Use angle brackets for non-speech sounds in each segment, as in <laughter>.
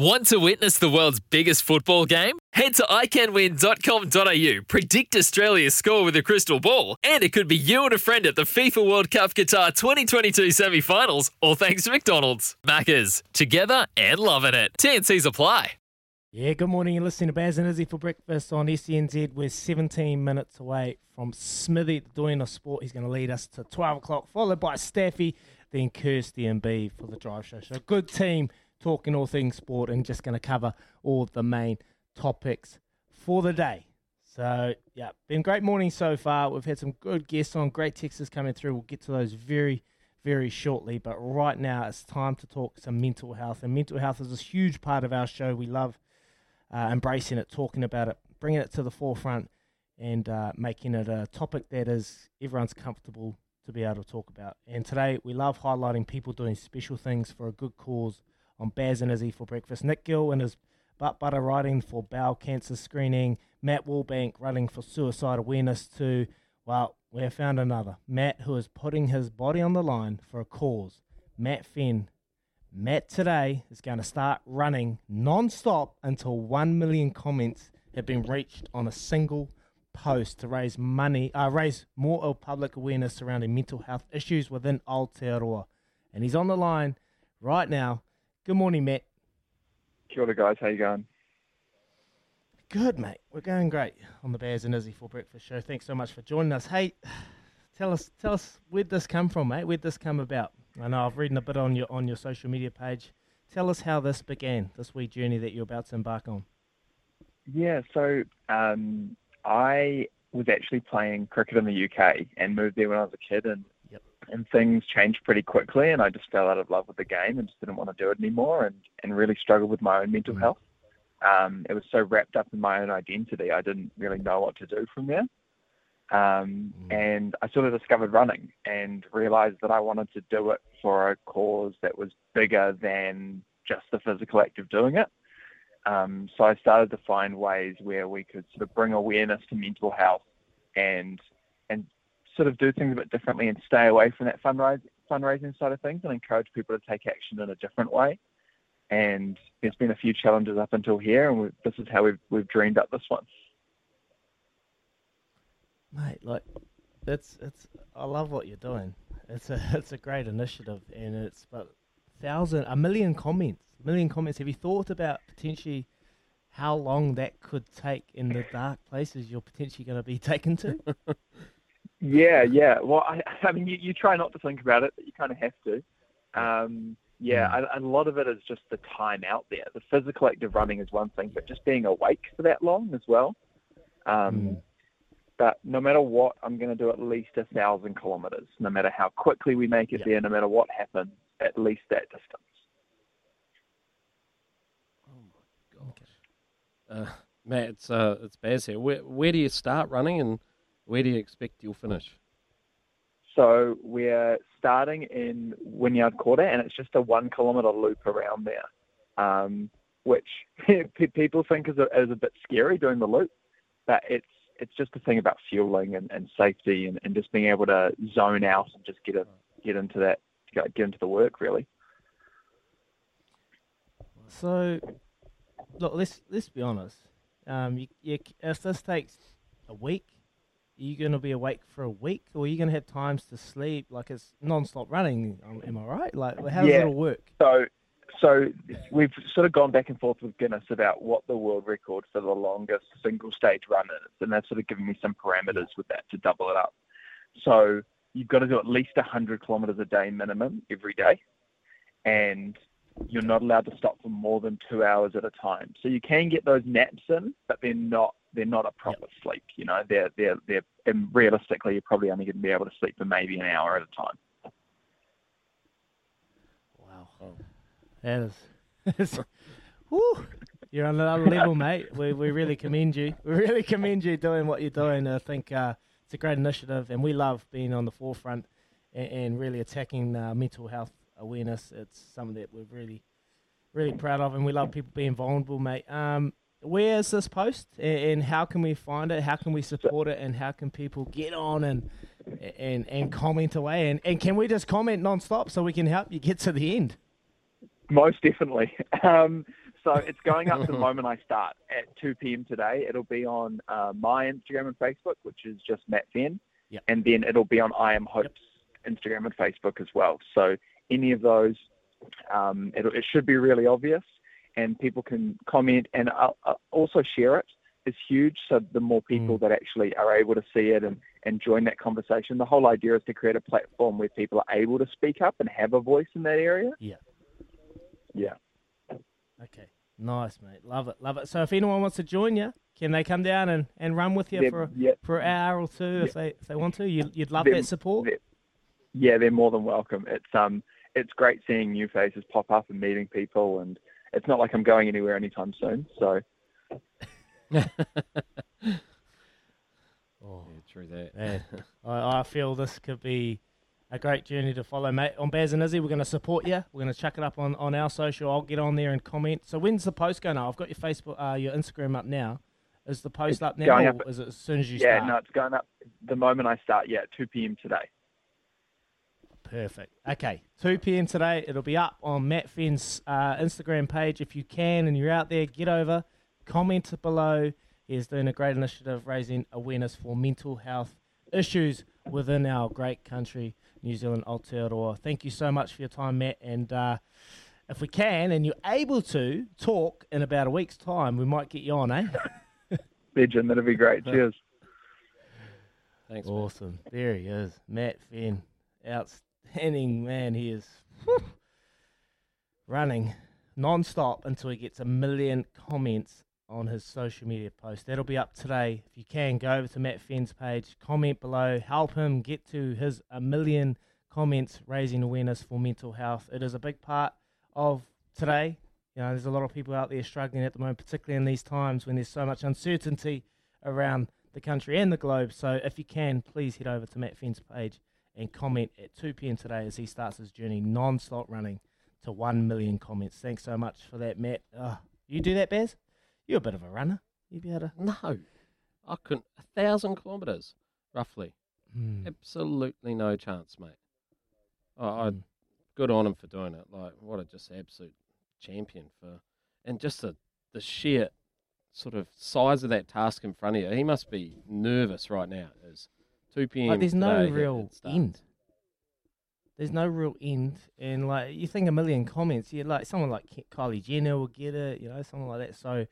Want to witness the world's biggest football game? Head to iCanWin.com.au, predict Australia's score with a crystal ball, and it could be you and a friend at the FIFA World Cup Qatar 2022 semi finals, all thanks to McDonald's. Maccas, together and loving it. TNC's apply. Yeah, good morning. You're listening to Baz and Izzy for breakfast on SENZ. We're 17 minutes away from Smithy doing a sport. He's going to lead us to 12 o'clock, followed by Staffy, then Kirsty and B for the drive show. So, good team talking all things sport and just going to cover all the main topics for the day. So, yeah, been great morning so far. We've had some good guests on, great texts coming through. We'll get to those very, very shortly. But right now, it's time to talk some mental health. And mental health is a huge part of our show. We love uh, embracing it, talking about it, bringing it to the forefront, and uh, making it a topic that is everyone's comfortable to be able to talk about. And today, we love highlighting people doing special things for a good cause on Baz and Izzy for breakfast. Nick Gill and his butt butter riding for bowel cancer screening. Matt Wallbank running for suicide awareness too. Well, we have found another. Matt who is putting his body on the line for a cause. Matt Fenn. Matt today is going to start running non-stop until 1 million comments have been reached on a single post to raise money, uh, raise more public awareness surrounding mental health issues within Aotearoa. And he's on the line right now. Good morning, Matt. Kia ora, guys. How you going? Good, mate. We're going great on the Baz and Izzy for Breakfast Show. Thanks so much for joining us. Hey, tell us, tell us where'd this come from, mate? Where'd this come about? I know I've read a bit on your on your social media page. Tell us how this began, this wee journey that you're about to embark on. Yeah, so um, I was actually playing cricket in the UK and moved there when I was a kid, and. And things changed pretty quickly, and I just fell out of love with the game and just didn't want to do it anymore, and and really struggled with my own mental Mm. health. Um, it was so wrapped up in my own identity, I didn't really know what to do from there. Um, Mm. and I sort of discovered running and realized that I wanted to do it for a cause that was bigger than just the physical act of doing it. Um, so I started to find ways where we could sort of bring awareness to mental health and and sort of do things a bit differently and stay away from that fundraising fundraising side of things and encourage people to take action in a different way. And there's been a few challenges up until here, and we, this is how we've we've dreamed up this one. mate. Like, it's it's. I love what you're doing. It's a <laughs> it's a great initiative, and it's but thousand a million comments, a million comments. Have you thought about potentially how long that could take in the dark places you're potentially going to be <laughs> taken to? <laughs> Yeah, yeah. Well, I, <laughs> I mean, you, you try not to think about it, but you kind of have to. Um, yeah, Mm. a, a lot of it is just the time out there. The physical act of running is one thing, but just being awake for that long as well. Um, Mm. But no matter what, I'm going to do at least a thousand kilometres. No matter how quickly we make it Yeah. there, no matter what happens, at least that distance. Oh my god. Uh, Matt, it's uh, it's Baz here. Where where do you start running, and where do you expect you'll finish? So we're starting in Wynyard Quarter, and it's just a one kilometre loop around there, um, which <laughs> people think is a, is a bit scary doing the loop, but it's it's just a thing about fueling and, and safety and, and just being able to zone out and just get a, get into that get into the work really. So, look, let's let's be honest. Um, you, you, if this takes a week, are you going to be awake for a week, or are you going to have times to sleep? Like it's non-stop running. um, Am I right? Like, how does Yeah. it all work? So, so we've sort of gone back and forth with Guinness about what the world record for the longest single stage run is, and they've sort of given me some parameters with that to double it up. So you've got to do at least 100 kilometres a day minimum every day, and you're not allowed to stop for more than two hours at a time. So you can get those naps in, but they're not they're not a proper sleep. You know, they're they're they're and realistically you're probably only going to be able to sleep for maybe an hour at a time. Wow, that is. <laughs> Woo, you're on another level, <laughs> mate. We we really commend you. We really commend you doing what you're doing. I think uh, it's a great initiative, and we love being on the forefront and, and really attacking uh, mental health awareness. It's something that we're really, really proud of, and we love people being vulnerable, mate. Um, where is this post, and, how can we find it? How can we support it? And how can people get on and and and comment away? And and can we just comment non-stop so we can help you get to the end? Most definitely. <laughs> Um, so it's going up the <laughs> moment I start at 2 p.m. today. It'll be on uh, my Instagram and Facebook, which is just Matt Fenn, Yep. and then it'll be on I Am Hope's Instagram and Facebook as well. So any of those, um, it, it should be really obvious, and people can comment and uh, uh, also share it. Is huge. So the more people that actually are able to see it and, and join that conversation, the whole idea is to create a platform where people are able to speak up and have a voice in that area. Yeah. Yeah. Okay. Nice, mate. Love it. Love it. So if anyone wants to join you, can they come down and, and run with you They're- for yeah. for an hour or two if they if they want to? You, you'd love They're- that support. they're- yeah, they're more than welcome. It's um, it's great seeing new faces pop up and meeting people, and it's not like I'm going anywhere anytime soon. So <laughs> Oh, Yeah, true that. <laughs> man. I, I feel this could be a great journey to follow, mate. On Baz and Izzy, we're going to support you. We're going to chuck it up on, on our social. I'll get on there and comment. So when's the post going up? I've got your Facebook, uh, your Instagram up now. Is the post It's up now, going or up- is it as soon as you yeah, start? no, it's going up the moment I start. Yeah, 2 p.m. today. Perfect. Okay, 2 p.m. today. It'll be up on Matt Finn's uh, Instagram page. If you can and you're out there, get over, comment below. He's doing a great initiative raising awareness for mental health issues within our great country, New Zealand, Aotearoa. Thank you so much for your time, Matt. And uh, if we can and you're able to talk in about a week's time, we might get you on, eh? <laughs> Legend, that'd be great. Cheers. Thanks, man. Awesome. There he is. Matt Finn. Outstanding man. He is whew, running non stop until he gets a million comments on his social media post. That'll be up today. If you can, go over to Matt Finn's page, comment below, help him get to his a million comments raising awareness for mental health. It is a big part of today. You know, there's a lot of people out there struggling at the moment, particularly in these times when there's so much uncertainty around the country and the globe. So if you can, please head over to Matt Finn's page and comment at 2 p.m. today as he starts his journey non-stop running to 1 million comments. Thanks so much for that, Matt. Uh, you do that, Baz? You're a bit of a runner. You'd be able to... No, I couldn't. A thousand kilometres, roughly. Hmm. Absolutely no chance, mate. I, I Mm. good on him for doing it. Like, what a just absolute champion for, and just the the sheer sort of size of that task in front of you. He must be nervous right now. Is two p.m. Like, there's no today, real end. There's no real end, and like you think a million comments, yeah, like someone like Kylie Jenner will get it, you know, someone like that. So,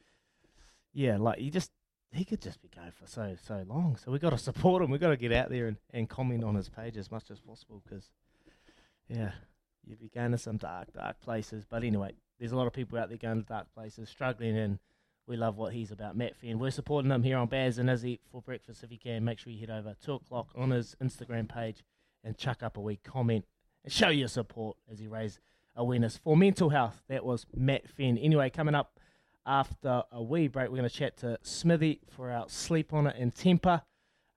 yeah, like you just he could just be going for so so long. So we got to <laughs> support him. We got to get out there and, and comment on his page as much as possible because, yeah, you'd be going to some dark dark places. But anyway, there's a lot of people out there going to dark places, struggling, and we love what he's about. Matt Finn, we're supporting him here on Baz and Izzy for breakfast. If you can, make sure you head over two o'clock on his Instagram page and chuck up a wee comment and show your support as he raised awareness for mental health. That was Matt Finn. Anyway, coming up after a wee break, we're going to chat to Smithy for our sleep on it and temper.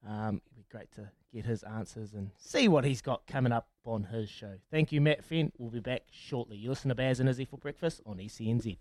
Um, it'd be great to get his answers and see what he's got coming up on his show. Thank you, Matt Finn. We'll be back shortly. You listen to Baz and Izzy for breakfast on SENZ.